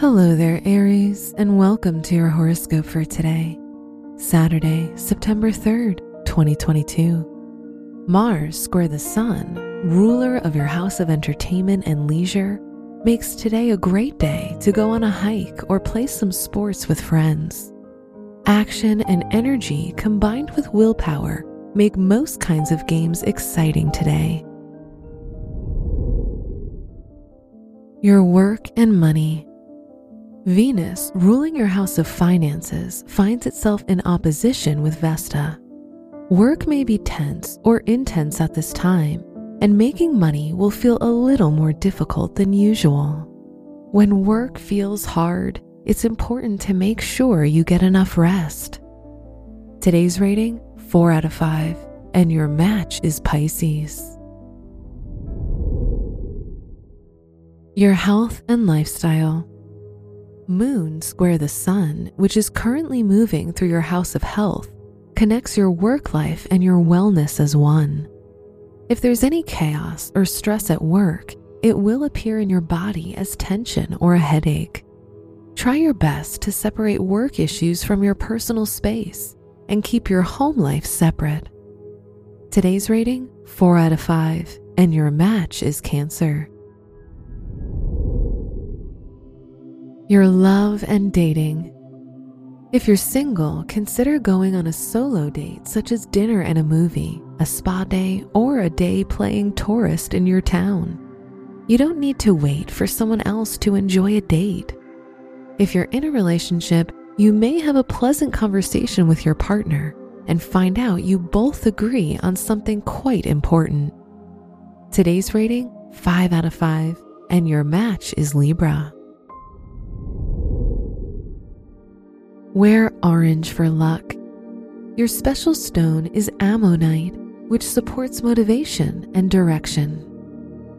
Hello there, Aries, and welcome to your horoscope for today, Saturday, September 3rd, 2022. Mars square the Sun, ruler of your house of entertainment and leisure, makes today a great day to go on a hike or play some sports with friends. Action and energy combined with willpower make most kinds of games exciting today. Your work and money. Venus, ruling your house of finances, finds itself in opposition with Vesta. Work may be tense or intense at this time, and making money will feel a little more difficult than usual. When work feels hard, it's important to make sure you get enough rest. Today's rating 4 out of 5, and your match is Pisces. Your health and lifestyle. Moon square the sun, which is currently moving through your house of health, connects your work life and your wellness as one. If there's any chaos or stress at work, it will appear in your body as tension or a headache. Try your best to separate work issues from your personal space and keep your home life separate. Today's rating 4 out of 5, and your match is Cancer. Your love and dating. If you're single, consider going on a solo date, such as dinner and a movie, a spa day, or a day playing tourist in your town. You don't need to wait for someone else to enjoy a date. If you're in a relationship, you may have a pleasant conversation with your partner and find out you both agree on something quite important. Today's rating 5 out of 5, and your match is Libra. Wear orange for luck. Your special stone is ammonite, which supports motivation and direction.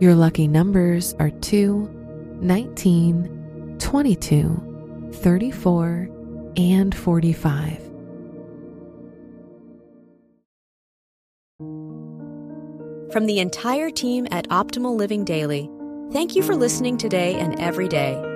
Your lucky numbers are 2, 19, 22, 34, and 45. From the entire team at Optimal Living Daily, thank you for listening today and every day.